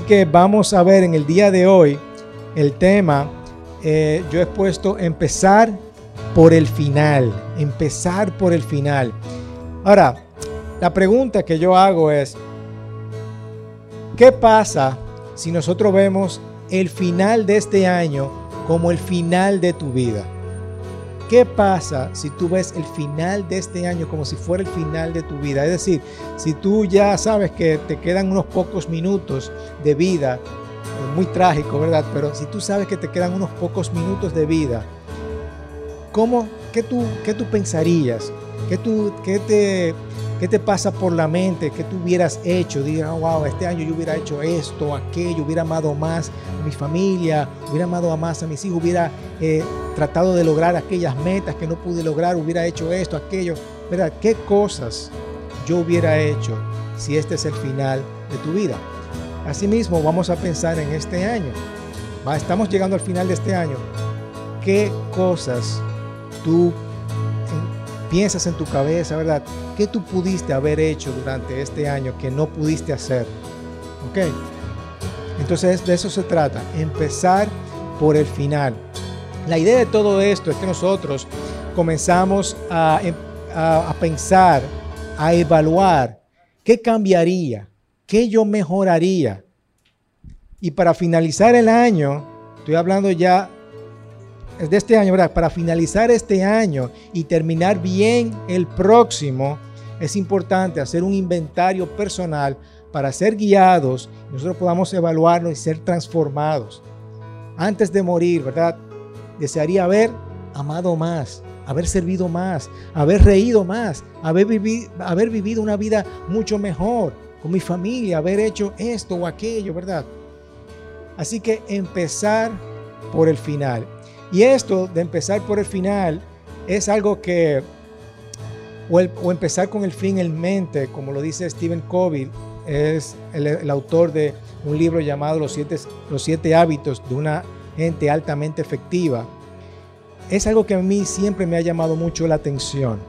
que vamos a ver en el día de hoy el tema, eh, yo he puesto empezar por el final, empezar por el final. Ahora, la pregunta que yo hago es, ¿qué pasa si nosotros vemos el final de este año como el final de tu vida? ¿Qué pasa si tú ves el final de este año como si fuera el final de tu vida? Es decir, si tú ya sabes que te quedan unos pocos minutos de vida, muy trágico, ¿verdad? Pero si tú sabes que te quedan unos pocos minutos de vida, ¿cómo, qué, tú, qué tú pensarías? ¿Qué, tú, qué, te, ¿Qué te pasa por la mente? ¿Qué tú hubieras hecho? Diga, oh, wow, este año yo hubiera hecho esto, aquello, hubiera amado más a mi familia, hubiera amado más a mis hijos, hubiera eh, tratado de lograr aquellas metas que no pude lograr, hubiera hecho esto, aquello. ¿Verdad? ¿Qué cosas yo hubiera hecho si este es el final de tu vida? Asimismo, vamos a pensar en este año. Estamos llegando al final de este año. ¿Qué cosas tú piensas en tu cabeza, verdad? ¿Qué tú pudiste haber hecho durante este año que no pudiste hacer? ¿Ok? Entonces de eso se trata, empezar por el final. La idea de todo esto es que nosotros comenzamos a, em, a, pensar, a evaluar qué cambiaría, qué yo mejoraría. Y para finalizar el año, estoy hablando ya de este año, ¿verdad? Para finalizar este año y terminar bien el próximo, es importante hacer un inventario personal para ser guiados y nosotros podamos evaluarnos y ser transformados. Antes de morir, ¿verdad? Desearía haber amado más, haber servido más, haber reído más, haber, haber vivido una vida mucho mejor con mi familia, haber hecho esto o aquello, ¿verdad? Así que empezar por el final. Y esto de empezar por el final es algo que, o, empezar con el fin en mente, como lo dice Stephen Covey, es el, autor de un libro llamado Los siete, Los siete hábitos de una gente altamente efectiva. Es algo que a mí siempre me ha llamado mucho la atención.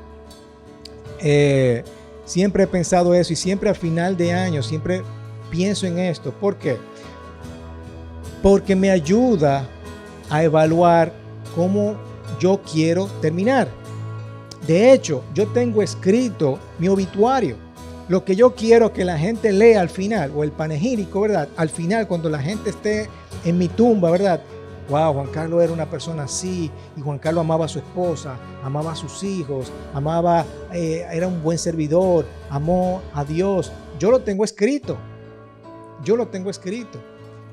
Eh, siempre he pensado eso y siempre a final de año, siempre pienso en esto. ¿Por qué? Porque me ayuda a evaluar cómo yo quiero terminar. De hecho, yo tengo escrito mi obituario, lo que yo quiero que la gente lea al final, o el panegírico, ¿verdad? Al final, cuando la gente esté en mi tumba, ¿verdad? Wow, Juan Carlos era una persona así, y Juan Carlos amaba a su esposa, amaba a sus hijos, amaba, eh, era un buen servidor, amó a Dios. Yo lo tengo escrito, yo lo tengo escrito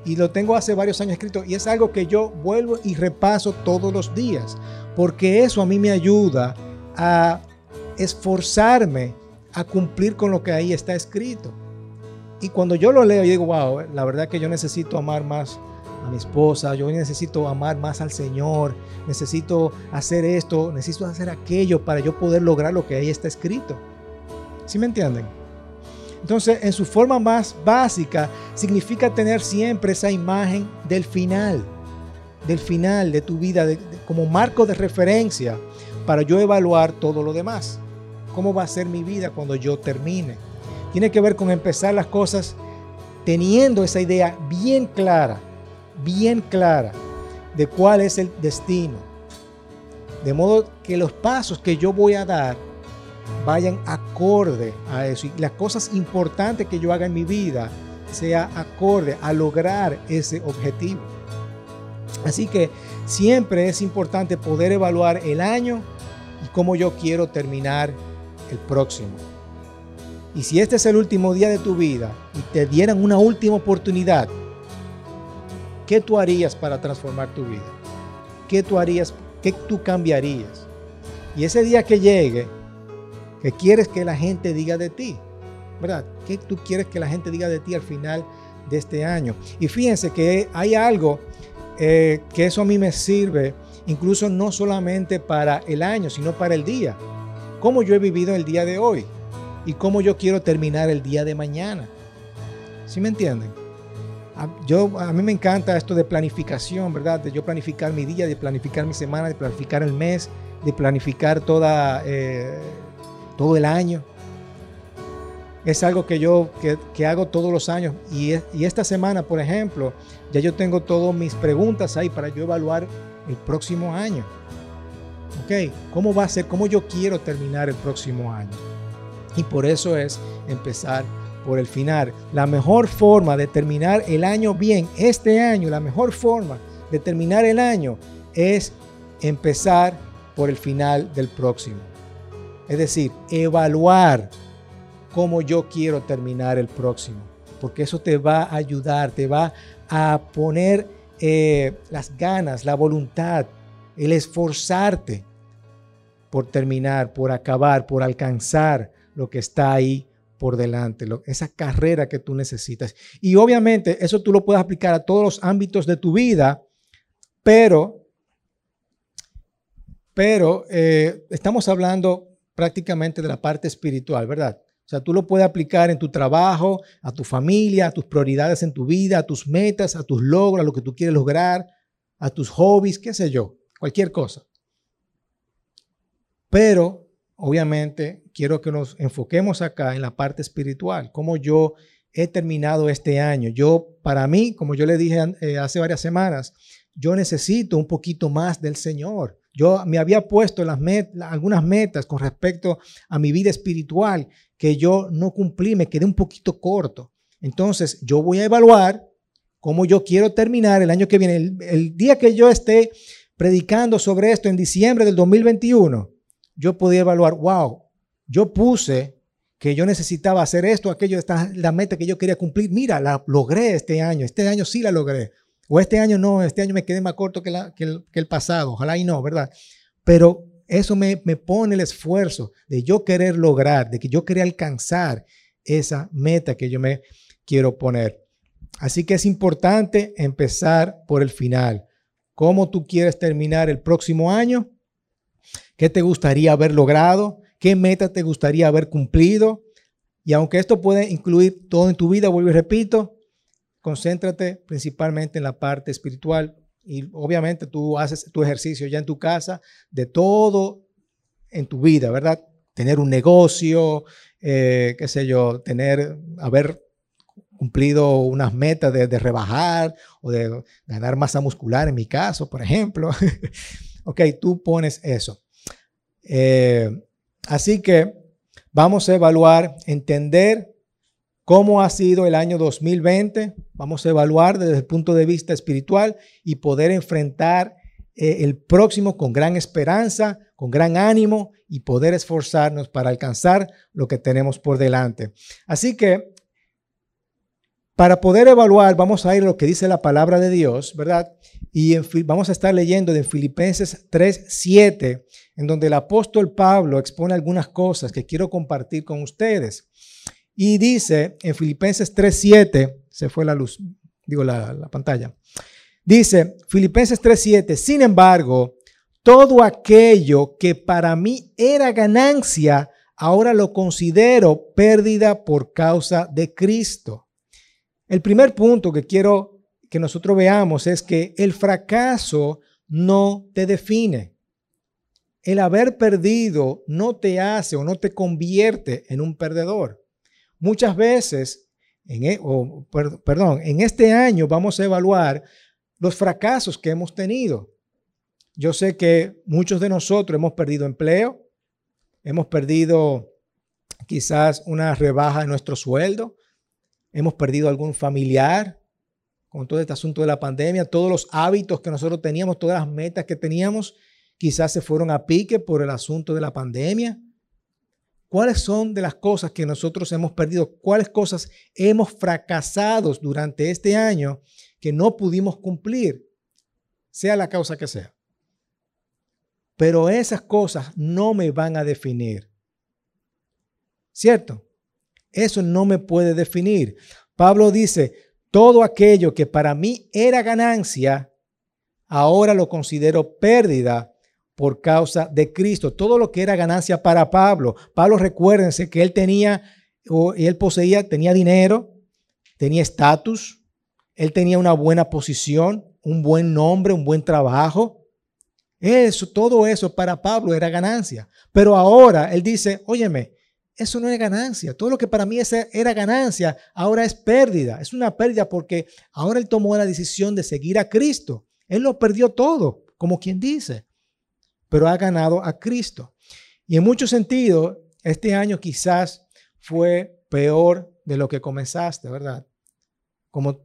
y lo tengo hace varios años escrito y es algo que yo vuelvo y repaso todos los días, porque eso a mí me ayuda a esforzarme a cumplir con lo que ahí está escrito. Y cuando yo lo leo, yo digo, wow, la verdad que yo necesito amar más a mi esposa, yo necesito amar más al Señor, necesito hacer esto, necesito hacer aquello para yo poder lograr lo que ahí está escrito. ¿Sí me entienden? Entonces, en su forma más básica, significa tener siempre esa imagen del final, del final de tu vida, como marco de referencia para yo evaluar todo lo demás. ¿Cómo va a ser mi vida cuando yo termine? Tiene que ver con empezar las cosas teniendo esa idea bien clara, bien clara de cuál es el destino. De modo que los pasos que yo voy a dar vayan acorde a eso y las cosas importantes que yo haga en mi vida sea acorde a lograr ese objetivo. Así que siempre es importante poder evaluar el año y cómo yo quiero terminar el próximo. Y si este es el último día de tu vida y te dieran una última oportunidad, ¿qué tú harías para transformar tu vida? ¿Qué tú harías? ¿Qué tú cambiarías? Y ese día que llegue, ¿Qué quieres que la gente diga de ti? ¿Verdad? ¿Qué tú quieres que la gente diga de ti al final de este año? Y fíjense que hay algo eh, que eso a mí me sirve, incluso no solamente para el año, sino para el día. Cómo yo he vivido el día de hoy y cómo yo quiero terminar el día de mañana. ¿Sí me entienden? Yo, a mí me encanta esto de planificación, ¿verdad? De yo planificar mi día, de planificar mi semana, de planificar el mes, de planificar toda... Eh, todo el año. es algo que yo que, hago todos los años. Y, y, esta semana, por ejemplo, ya yo tengo todas mis preguntas ahí para yo evaluar el próximo año. ¿Ok? ¿Cómo va a ser? ¿Cómo yo quiero terminar el próximo año? Y por eso es empezar por el final. La mejor forma de terminar el año bien, este año, la mejor forma de terminar el año es empezar por el final del próximo. Es decir, evaluar cómo yo quiero terminar el próximo. Porque eso te va a ayudar, te va a poner eh, las ganas, la voluntad, el esforzarte por terminar, por acabar, por alcanzar lo que está ahí por delante, esa carrera que tú necesitas. Y obviamente eso tú lo puedes aplicar a todos los ámbitos de tu vida, pero, pero eh, estamos hablando prácticamente de la parte espiritual, ¿verdad? O sea, tú lo puedes aplicar en tu trabajo, a tu familia, a tus prioridades en tu vida, a tus metas, a tus logros, a lo que tú quieres lograr, a tus hobbies, qué sé yo, cualquier cosa. Pero, obviamente, quiero que nos enfoquemos acá en la parte espiritual, cómo yo he terminado este año. Yo, para mí, como yo le dije eh, hace varias semanas, yo necesito un poquito más del Señor. Yo me había puesto algunas metas con respecto a mi vida espiritual que yo no cumplí, me quedé un poquito corto. Entonces, yo voy a evaluar cómo yo quiero terminar el año que viene. El, día que yo esté predicando sobre esto en diciembre del 2021, yo podía evaluar, wow, yo puse que yo necesitaba hacer esto, aquello, esta la meta que yo quería cumplir. Mira, la logré este año, este año sí la logré. O este año no, este año me quedé más corto que, el, pasado, ojalá y no, ¿verdad? Pero eso me, pone el esfuerzo de yo querer lograr, de que yo quería alcanzar esa meta que yo me quiero poner. Así que es importante empezar por el final. ¿Cómo tú quieres terminar el próximo año? ¿Qué te gustaría haber logrado? ¿Qué meta te gustaría haber cumplido? Y aunque esto puede incluir todo en tu vida, vuelvo y repito, concéntrate principalmente en la parte espiritual. Y obviamente tú haces tu ejercicio ya en tu casa de todo en tu vida, ¿verdad? Tener un negocio, eh, qué sé yo, tener, haber cumplido unas metas de, rebajar o de ganar masa muscular, en mi caso, por ejemplo. ok, tú pones eso. Eh, así que vamos a evaluar, entender cómo ha sido el año 2020. Vamos a evaluar desde el punto de vista espiritual y poder enfrentar eh, el próximo con gran esperanza, con gran ánimo y poder esforzarnos para alcanzar lo que tenemos por delante. Así que para poder evaluar, vamos a ir a lo que dice la palabra de Dios, ¿verdad? Y vamos a estar leyendo de Filipenses 3, 7, en donde el apóstol Pablo expone algunas cosas que quiero compartir con ustedes. Y dice en Filipenses 3.7, se fue la luz, digo la, la pantalla. Dice Filipenses 3.7, sin embargo, todo aquello que para mí era ganancia, ahora lo considero pérdida por causa de Cristo. El primer punto que quiero que nosotros veamos es que el fracaso no te define. El haber perdido no te hace o no te convierte en un perdedor. Muchas veces, en, e, perdón, en este año vamos a evaluar los fracasos que hemos tenido. Yo sé que muchos de nosotros hemos perdido empleo, hemos perdido quizás una rebaja en nuestro sueldo, hemos perdido algún familiar con todo este asunto de la pandemia, todos los hábitos que nosotros teníamos, todas las metas que teníamos, quizás se fueron a pique por el asunto de la pandemia. ¿Cuáles son de las cosas que nosotros hemos perdido? ¿Cuáles cosas hemos fracasado durante este año que no pudimos cumplir? Sea la causa que sea. Pero esas cosas no me van a definir. ¿Cierto? Eso no me puede definir. Pablo dice, todo aquello que para mí era ganancia, ahora lo considero pérdida por causa de Cristo. Todo lo que era ganancia para Pablo. Pablo, recuérdense que él tenía, o él poseía, tenía dinero, tenía estatus, él tenía una buena posición, un buen nombre, un buen trabajo. Eso, todo eso para Pablo era ganancia. Pero ahora él dice, óyeme, eso no es ganancia. Todo lo que para mí era ganancia, ahora es pérdida. Es una pérdida porque ahora él tomó la decisión de seguir a Cristo. Él lo perdió todo, como quien dice, pero ha ganado a Cristo. Y en muchos sentidos, este año quizás fue peor de lo que comenzaste, ¿verdad? Como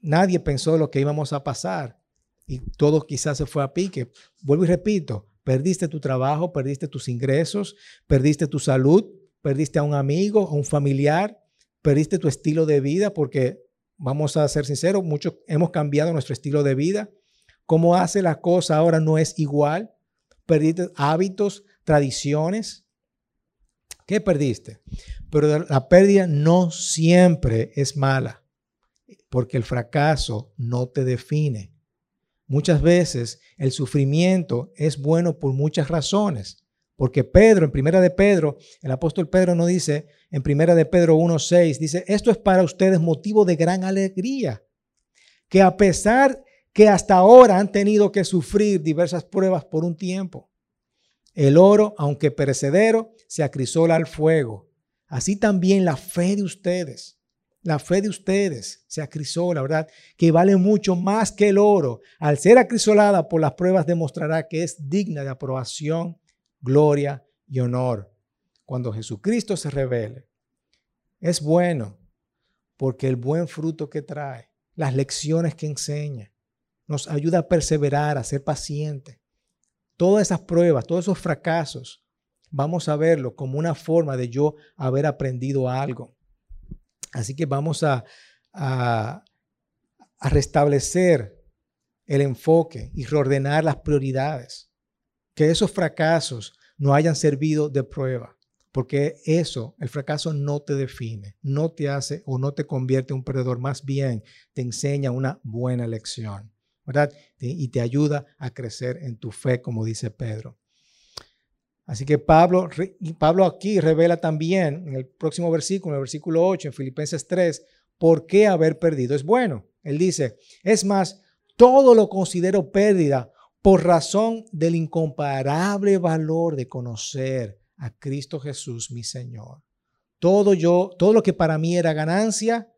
nadie pensó lo que íbamos a pasar y todo quizás se fue a pique. Vuelvo y repito, perdiste tu trabajo, perdiste tus ingresos, perdiste tu salud, perdiste a un amigo, a un familiar, perdiste tu estilo de vida, porque vamos a ser sinceros, muchos hemos cambiado nuestro estilo de vida. Cómo hace la cosa ahora no es igual. Perdiste hábitos, tradiciones. ¿Qué perdiste? Pero la pérdida no siempre es mala, porque el fracaso no te define. Muchas veces el sufrimiento es bueno por muchas razones. Porque Pedro, en primera de Pedro, el apóstol Pedro no dice, en primera de Pedro 1.6, dice, esto es para ustedes motivo de gran alegría, que a pesar que hasta ahora han tenido que sufrir diversas pruebas por un tiempo, el oro, aunque perecedero, se acrisola al fuego. Así también la fe de ustedes, la fe de ustedes se acrisola, ¿verdad? Que vale mucho más que el oro. Al ser acrisolada por las pruebas demostrará que es digna de aprobación gloria y honor cuando Jesucristo se revele. Es bueno porque el buen fruto que trae, las lecciones que enseña, nos ayuda a perseverar, a ser paciente. Todas esas pruebas, todos esos fracasos, vamos a verlo como una forma de yo haber aprendido algo. Así que vamos a, restablecer el enfoque y reordenar las prioridades que esos fracasos no hayan servido de prueba, porque eso, el fracaso no te define, no te hace o no te convierte en un perdedor, más bien te enseña una buena lección, Y te ayuda a crecer en tu fe, como dice Pedro. Así que Pablo, Pablo aquí revela también en el próximo versículo, en el versículo 8, en Filipenses 3, por qué haber perdido es bueno. Él dice, es más, todo lo considero pérdida por razón del incomparable valor de conocer a Cristo Jesús, mi Señor. Todo yo, todo lo que para mí era ganancia,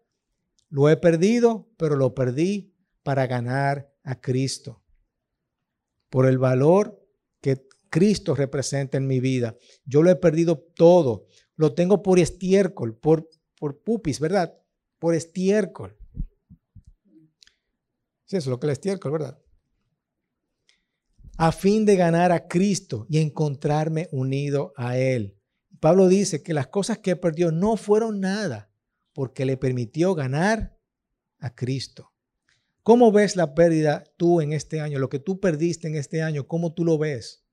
lo he perdido, pero lo perdí para ganar a Cristo. Por el valor que Cristo representa en mi vida. Yo lo he perdido todo. Lo tengo por estiércol, por, por pupis, ¿verdad? Por estiércol. Sí, eso es lo que es estiércol, ¿verdad? a fin de ganar a Cristo y encontrarme unido a Él. Pablo dice que las cosas que perdió no fueron nada porque le permitió ganar a Cristo. ¿Cómo ves la pérdida tú en este año? Lo que tú perdiste en este año, ¿cómo tú lo ves?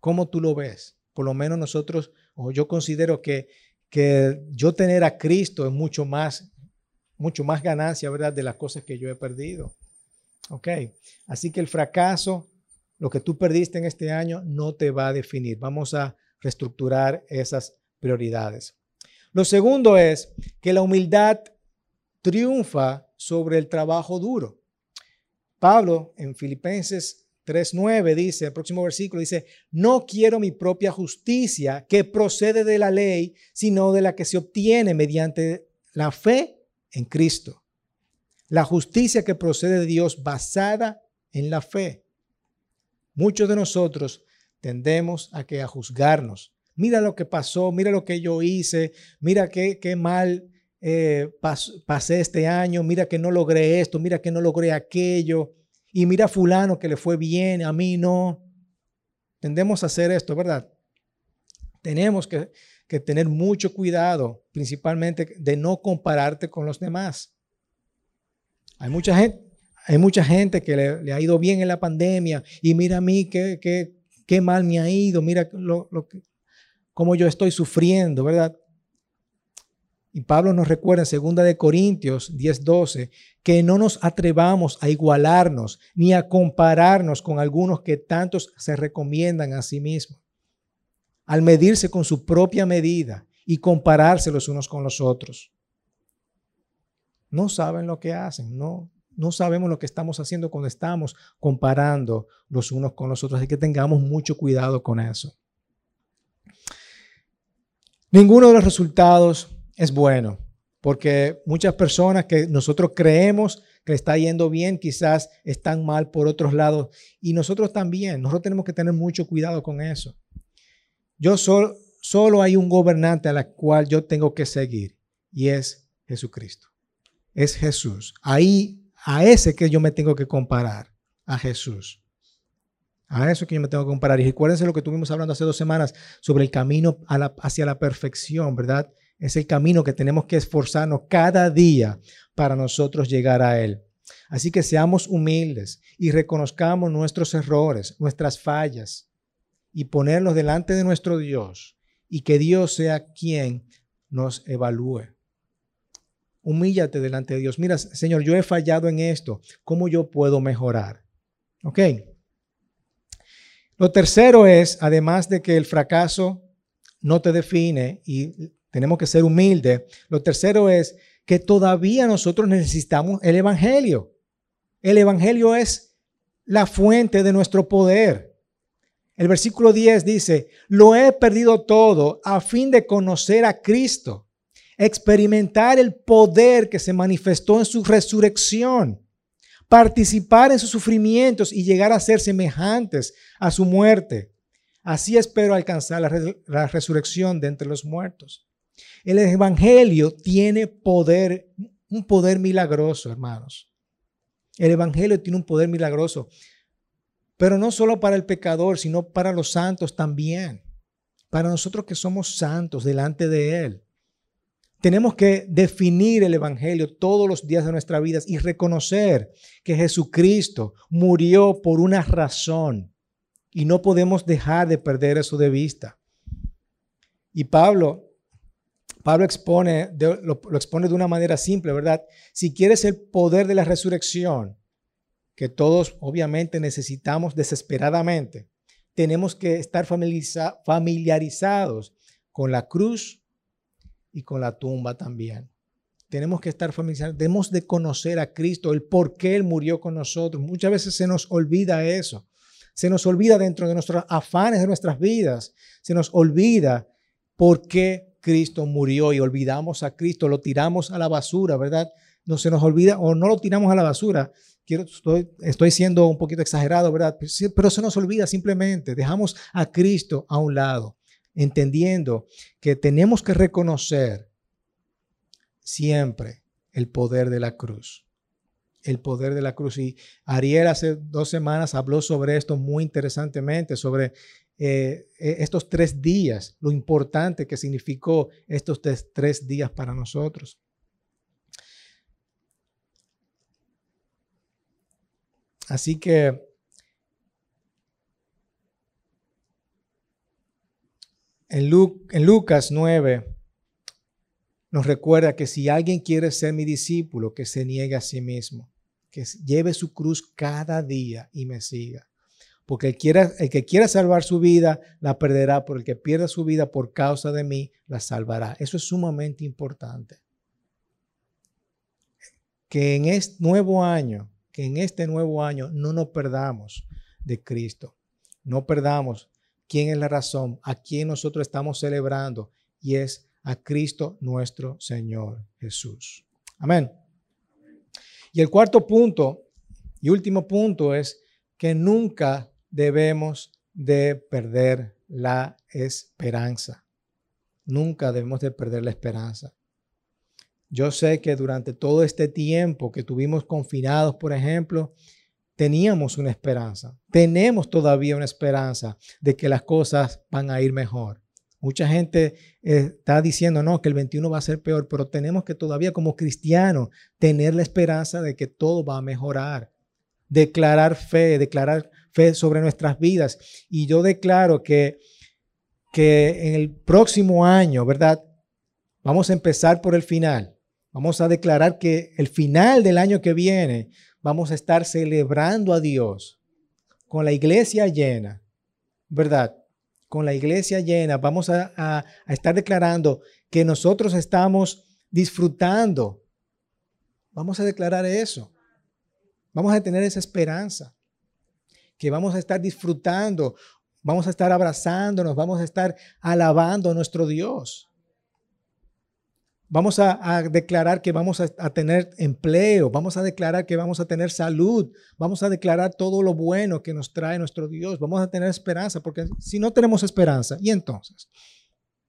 ¿Cómo tú lo ves? Por lo menos nosotros, o yo considero que, que yo tener a Cristo es mucho más, mucho más ganancia, ¿verdad? De las cosas que yo he perdido. Ok, así que el fracaso, lo que tú perdiste en este año, no te va a definir. Vamos a reestructurar esas prioridades. Lo segundo es que la humildad triunfa sobre el trabajo duro. Pablo en Filipenses 3.9 dice, el próximo versículo dice, no quiero mi propia justicia que procede de la ley, sino de la que se obtiene mediante la fe en Cristo la justicia que procede de Dios basada en la fe. Muchos de nosotros tendemos a que a juzgarnos. Mira lo que pasó, mira lo que yo hice, mira qué, qué mal eh, pasé este año, mira que no logré esto, mira que no logré aquello, y mira a fulano que le fue bien, a mí no. Tendemos a hacer esto, ¿verdad? Tenemos que, tener mucho cuidado, principalmente de no compararte con los demás. Hay mucha gente, hay mucha gente que le, ha ido bien en la pandemia y mira a mí qué, mal me ha ido, mira cómo yo estoy sufriendo, ¿verdad? Y Pablo nos recuerda en 2 de Corintios 10:12 que no nos atrevamos a igualarnos ni a compararnos con algunos que tantos se recomiendan a sí mismos. Al medirse con su propia medida y compararse los unos con los otros no saben lo que hacen, no, no sabemos lo que estamos haciendo cuando estamos comparando los unos con los otros, así que tengamos mucho cuidado con eso. Ninguno de los resultados es bueno, porque muchas personas que nosotros creemos que está yendo bien, quizás están mal por otros lados. Y nosotros también, nosotros tenemos que tener mucho cuidado con eso. Yo solo, solo hay un gobernante a la cual yo tengo que seguir y es Jesucristo. Es Jesús. Ahí, a ese que yo me tengo que comparar, a Jesús. A eso que yo me tengo que comparar. Y recuérdense lo que tuvimos hablando hace dos semanas sobre el camino hacia la perfección, ¿verdad? Es el camino que tenemos que esforzarnos cada día para nosotros llegar a Él. Así que seamos humildes y reconozcamos nuestros errores, nuestras fallas y ponerlos delante de nuestro Dios y que Dios sea quien nos evalúe. Humíllate delante de Dios. Mira, Señor, yo he fallado en esto. ¿Cómo yo puedo mejorar? ¿Ok? Lo tercero es, además de que el fracaso no te define y tenemos que ser humildes, lo tercero es que todavía nosotros necesitamos el Evangelio. El Evangelio es la fuente de nuestro poder. El versículo 10 dice, lo he perdido todo a fin de conocer a Cristo, experimentar el poder que se manifestó en su resurrección, participar en sus sufrimientos y llegar a ser semejantes a su muerte. Así espero alcanzar la, la resurrección de entre los muertos. El Evangelio tiene poder, un poder milagroso, hermanos. El Evangelio tiene un poder milagroso, pero no solo para el pecador, sino para los santos también. Para nosotros que somos santos delante de Él. Tenemos que definir el Evangelio todos los días de nuestra vida y reconocer que Jesucristo murió por una razón y no podemos dejar de perder eso de vista. Y Pablo Pablo expone, lo, expone de una manera simple, ¿verdad? Si quieres el poder de la resurrección, que todos obviamente necesitamos desesperadamente, tenemos que estar familiarizados con la cruz y con la tumba también. Tenemos que estar familiarizados, tenemos de conocer a Cristo, el por qué Él murió con nosotros. Muchas veces se nos olvida eso. Se nos olvida dentro de nuestros afanes de nuestras vidas. Se nos olvida por qué Cristo murió y olvidamos a Cristo, lo tiramos a la basura, ¿verdad? No se nos olvida o no lo tiramos a la basura. Quiero, estoy, estoy siendo un poquito exagerado, ¿verdad? Pero se nos olvida simplemente. Dejamos a Cristo a un lado, entendiendo que tenemos que reconocer siempre el poder de la cruz. El poder de la cruz. Y Ariel hace dos semanas habló sobre esto muy interesantemente, sobre eh, eh, estos tres días, lo importante que significó estos tres, días para nosotros. Así que en, en, Lucas 9 nos recuerda que si alguien quiere ser mi discípulo, que se niegue a sí mismo, que lleve su cruz cada día y me siga. Porque el, que quiera salvar su vida, la perderá, pero el que pierda su vida por causa de mí, la salvará. Eso es sumamente importante. Que en este nuevo año, que en este nuevo año no nos perdamos de Cristo. No perdamos quién es la razón, a quién nosotros estamos celebrando, y es a Cristo nuestro Señor Jesús. Amén. Y el cuarto punto y último punto es que nunca debemos de perder la esperanza. Nunca debemos de perder la esperanza. Yo sé que durante todo este tiempo que tuvimos confinados, por ejemplo, teníamos una esperanza. Tenemos todavía una esperanza de que las cosas van a ir mejor. Mucha gente eh, está diciendo, no, que el 21 va a ser peor, pero tenemos que todavía como cristianos tener la esperanza de que todo va a mejorar. Declarar fe, declarar fe sobre nuestras vidas. Y yo declaro que, que en el próximo año, ¿verdad? Vamos a empezar por el final. Vamos a declarar que el final del año que viene vamos a estar celebrando a Dios con la iglesia llena, ¿verdad? Con la iglesia llena. Vamos a, a estar declarando que nosotros estamos disfrutando. Vamos a declarar eso. Vamos a tener esa esperanza que vamos a estar disfrutando, vamos a estar abrazándonos, vamos a estar alabando a nuestro Dios. Vamos a, declarar que vamos a, tener empleo, vamos a declarar que vamos a tener salud, vamos a declarar todo lo bueno que nos trae nuestro Dios, vamos a tener esperanza, porque si no tenemos esperanza, ¿y entonces?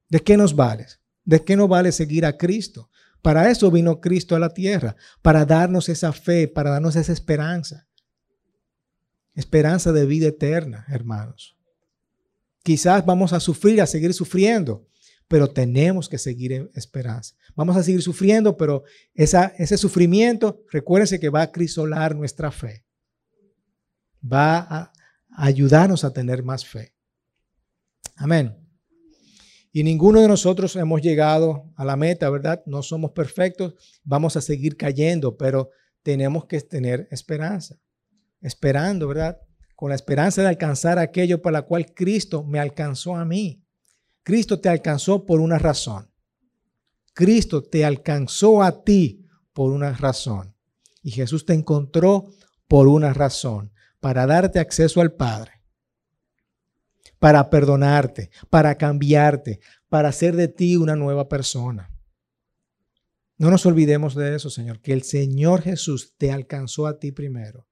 ¿De qué nos vale? ¿De qué nos vale seguir a Cristo? Para eso vino Cristo a la tierra, para darnos esa fe, para darnos esa esperanza. Esperanza de vida eterna, hermanos. Quizás vamos a sufrir, a seguir sufriendo, pero tenemos que seguir en esperanza. Vamos a seguir sufriendo, pero ese sufrimiento, recuérdense que va a crisolar nuestra fe. Va a ayudarnos a tener más fe. Amén. Y ninguno de nosotros hemos llegado a la meta, ¿verdad? No somos perfectos, vamos a seguir cayendo, pero tenemos que tener esperanza. Esperando, ¿verdad? Con la esperanza de alcanzar aquello para la cual Cristo me alcanzó a mí. Cristo te alcanzó por una razón. Cristo te alcanzó a ti por una razón. Y Jesús te encontró por una razón, para darte acceso al Padre para perdonarte, para cambiarte, para hacer de ti una nueva persona. No nos olvidemos de eso, Señor, que el Señor Jesús te alcanzó a ti primero.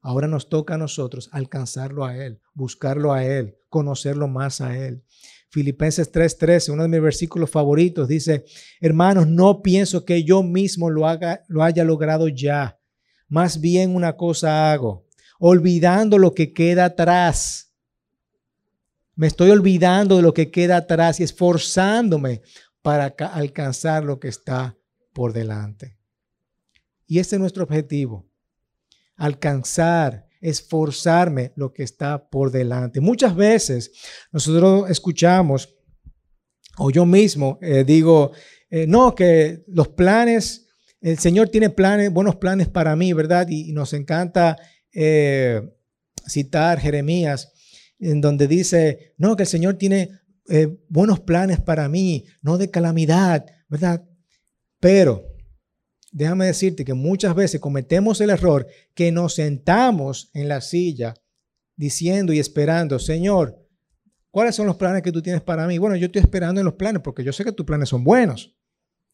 Ahora nos toca a nosotros alcanzarlo a Él, buscarlo a Él, conocerlo más a Él. Filipenses 3:13, uno de mis versículos favoritos, dice, hermanos, no pienso que yo mismo lo, haga, lo haya logrado ya. Más bien una cosa hago, olvidando lo que queda atrás me estoy olvidando de lo que queda atrás y esforzándome para alcanzar lo que está por delante. Y ese es nuestro objetivo, alcanzar, esforzarme lo que está por delante. Muchas veces nosotros escuchamos, o yo mismo eh, digo, eh, no, que los planes, el Señor tiene planes, buenos planes para mí, ¿verdad? Y, nos encanta eh, citar Jeremías en donde dice, no, que el Señor tiene buenos planes para mí, no de calamidad, ¿verdad? Pero déjame decirte que muchas veces cometemos el error que nos sentamos en la silla diciendo y esperando, Señor, ¿cuáles son los planes que tú tienes para mí? Bueno, yo estoy esperando en los planes porque yo sé que tus planes son buenos.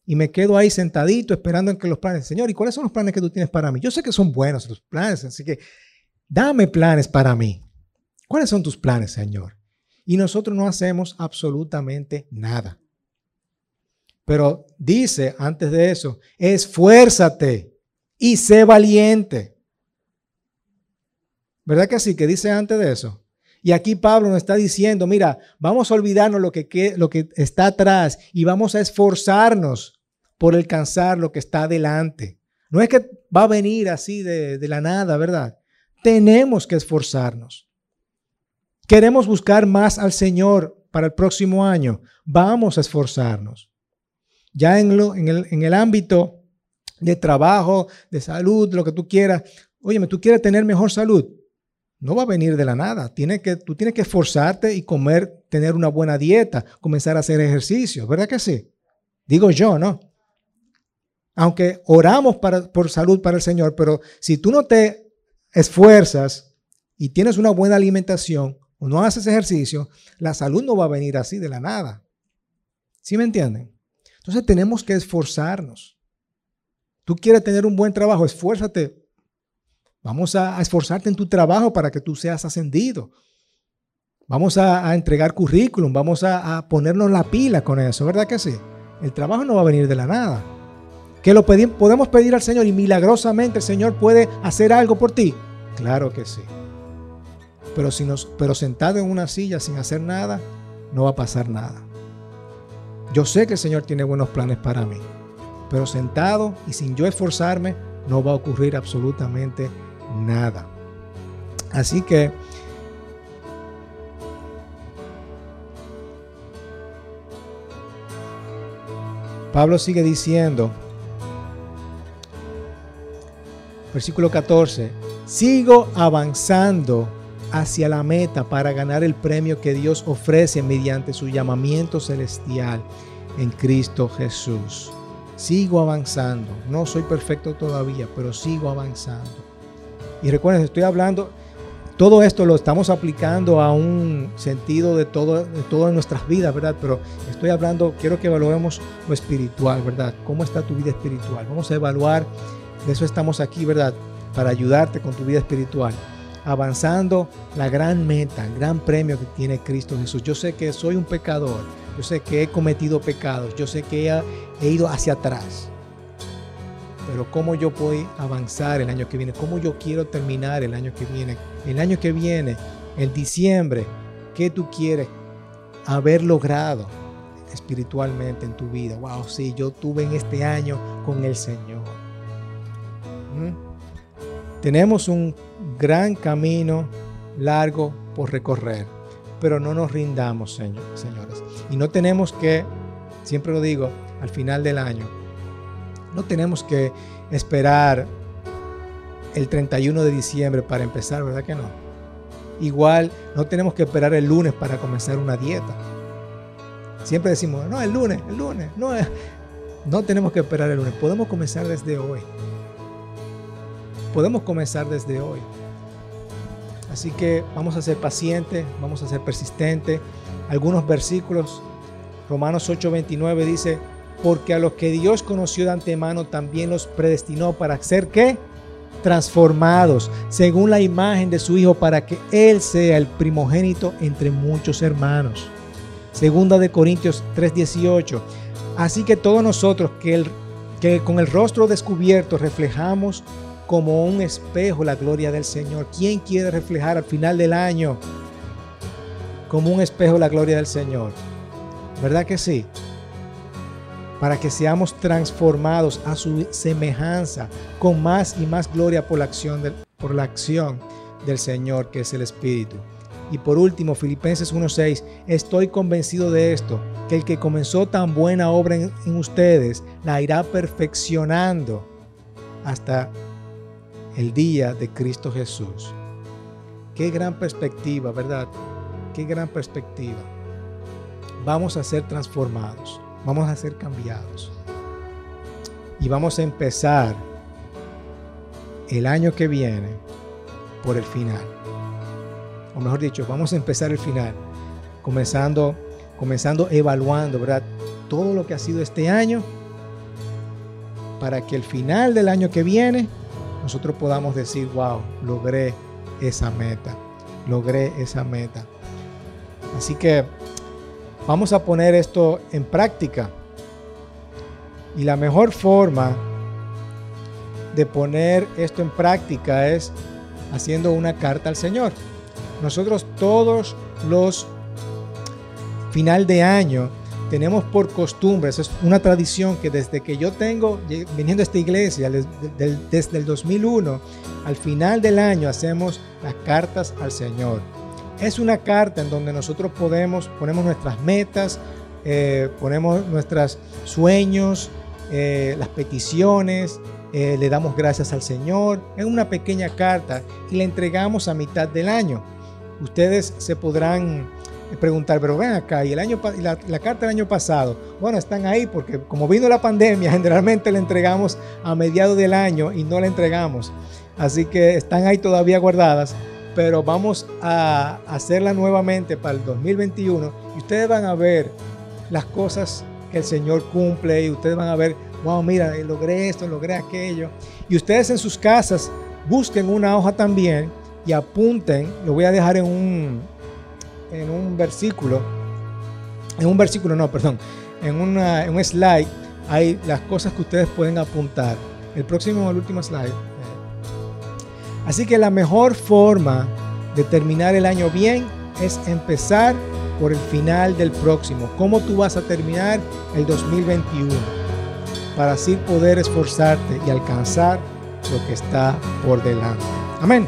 Y me quedo ahí sentadito esperando en que los planes, Señor, ¿y cuáles son los planes que tú tienes para mí? Yo sé que son buenos los planes, así que dame planes para mí. ¿Cuáles son tus planes, Señor? Y nosotros no hacemos absolutamente nada. Pero dice antes de eso, esfuérzate y sé valiente. ¿Verdad que sí? Que dice antes de eso. Y aquí Pablo nos está diciendo, mira, vamos a olvidarnos lo que, está atrás y vamos a esforzarnos por alcanzar lo que está adelante. No es que va a venir así de la nada, ¿verdad? Tenemos que esforzarnos. Queremos buscar más al Señor para el próximo año. Vamos a esforzarnos. Ya en, el, ámbito de trabajo, de salud, lo que tú quieras. Óyeme, tú quieres tener mejor salud. No va a venir de la nada. Tiene que, tú tienes que esforzarte y comer, tener una buena dieta, comenzar a hacer ejercicio. ¿Verdad que sí? Digo yo, ¿no? Aunque oramos para, por salud para el Señor, pero si tú no te esfuerzas y tienes una buena alimentación, o no haces ejercicio, la salud no va a venir así de la nada. ¿Sí me entienden? Entonces tenemos que esforzarnos. Tú quieres tener un buen trabajo, esfuérzate. Vamos a, esforzarte en tu trabajo para que tú seas ascendido. Vamos a, entregar currículum, vamos a, ponernos la pila con eso, ¿verdad que sí? El trabajo no va a venir de la nada. Que lo podemos pedir al Señor y milagrosamente el Señor puede hacer algo por ti. Claro que sí. Pero, si pero sentado en una silla sin hacer nada, no va a pasar nada. Yo sé que el Señor tiene buenos planes para mí, pero sentado y sin yo esforzarme, no va a ocurrir absolutamente nada. Así que Pablo sigue diciendo, versículo 14, sigo avanzando hacia la meta para ganar el premio que Dios ofrece mediante su llamamiento celestial en Cristo Jesús. Sigo avanzando. No soy perfecto todavía, pero sigo avanzando. Y recuerden, estoy hablando, todo esto lo estamos aplicando a un sentido de todo, de todas nuestras vidas, ¿verdad? Pero estoy hablando, quiero que evaluemos lo espiritual, ¿verdad? ¿Cómo está tu vida espiritual? Vamos a evaluar, de eso estamos aquí, ¿verdad? Para ayudarte con tu vida espiritual. Avanzando la gran meta, el gran premio que tiene Cristo Jesús. Yo sé que soy un pecador, yo sé que he cometido pecados, yo sé que he, ido hacia atrás pero cómo yo puedo avanzar el año que viene, cómo yo quiero terminar el año que viene. El año que viene, en diciembre, ¿qué tú quieres haber logrado espiritualmente en tu vida? Wow, sí, yo tuve en este año con el Señor. ¿Mm? Tenemos un gran camino largo por recorrer, pero no nos rindamos, señor, señores. Y no tenemos que, siempre lo digo, al final del año, no tenemos que esperar el 31 de diciembre para empezar, ¿verdad que no? Igual no tenemos que esperar el lunes para comenzar una dieta. Siempre decimos, no, el lunes, el lunes, no, no tenemos que esperar el lunes, podemos comenzar desde hoy. Podemos comenzar desde hoy. Así que vamos a ser pacientes, vamos a ser persistentes. Algunos versículos, Romanos 8:29 dice, porque a los que Dios conoció de antemano también los predestinó para ser qué? Transformados según la imagen de su Hijo para que Él sea el primogénito entre muchos hermanos. Segunda de Corintios 3:18. Así que todos nosotros que, el, que con el rostro descubierto reflejamos como un espejo la gloria del Señor. ¿Quién quiere reflejar al final del año como un espejo la gloria del Señor? ¿Verdad que sí? para que seamos transformados a su semejanza con más y más gloria por la acción del, por la acción del Señor que es el Espíritu. Y por último, Filipenses 1:6, estoy convencido de esto, que el que comenzó tan buena obra en, en ustedes la irá perfeccionando hasta el día de Cristo Jesús. Qué gran perspectiva, ¿verdad? Qué gran perspectiva. Vamos a ser transformados vamos a ser cambiados. Y vamos a empezar el año que viene por el final. O mejor dicho, vamos a empezar el final, comenzando, comenzando evaluando, ¿verdad? Todo lo que ha sido este año para que el final del año que viene nosotros podamos decir, wow, logré esa meta, logré esa meta. Así que Vamos a poner esto en práctica. Y la mejor forma de poner esto en práctica es haciendo una carta al Señor. Nosotros todos los final de año tenemos por costumbre, es una tradición que desde que yo tengo, viniendo a esta iglesia, desde el 2001, al final del año hacemos las cartas al Señor. Es una carta en donde nosotros podemos, ponemos nuestras metas, eh, ponemos nuestros sueños, eh, las peticiones, eh, le damos gracias al Señor. Es una pequeña carta y la entregamos a mitad del año. Ustedes se podrán preguntar, pero ven acá, y el año la, la, carta del año pasado, bueno, están ahí porque como vino la pandemia, generalmente la entregamos a mediados del año y no la entregamos. Así que están ahí todavía guardadas pero vamos a hacerla nuevamente para el 2021 y ustedes van a ver las cosas que el Señor cumple y ustedes van a ver, wow, mira, logré esto, logré aquello. Y ustedes en sus casas busquen una hoja también y apunten, lo voy a dejar en un, en un versículo, en un versículo, no, perdón, en, una, un slide hay las cosas que ustedes pueden apuntar. El próximo, el último slide. Así que la mejor forma de terminar el año bien es empezar por el final del próximo. ¿Cómo tú vas a terminar el 2021? Para así poder esforzarte y alcanzar lo que está por delante. Amén.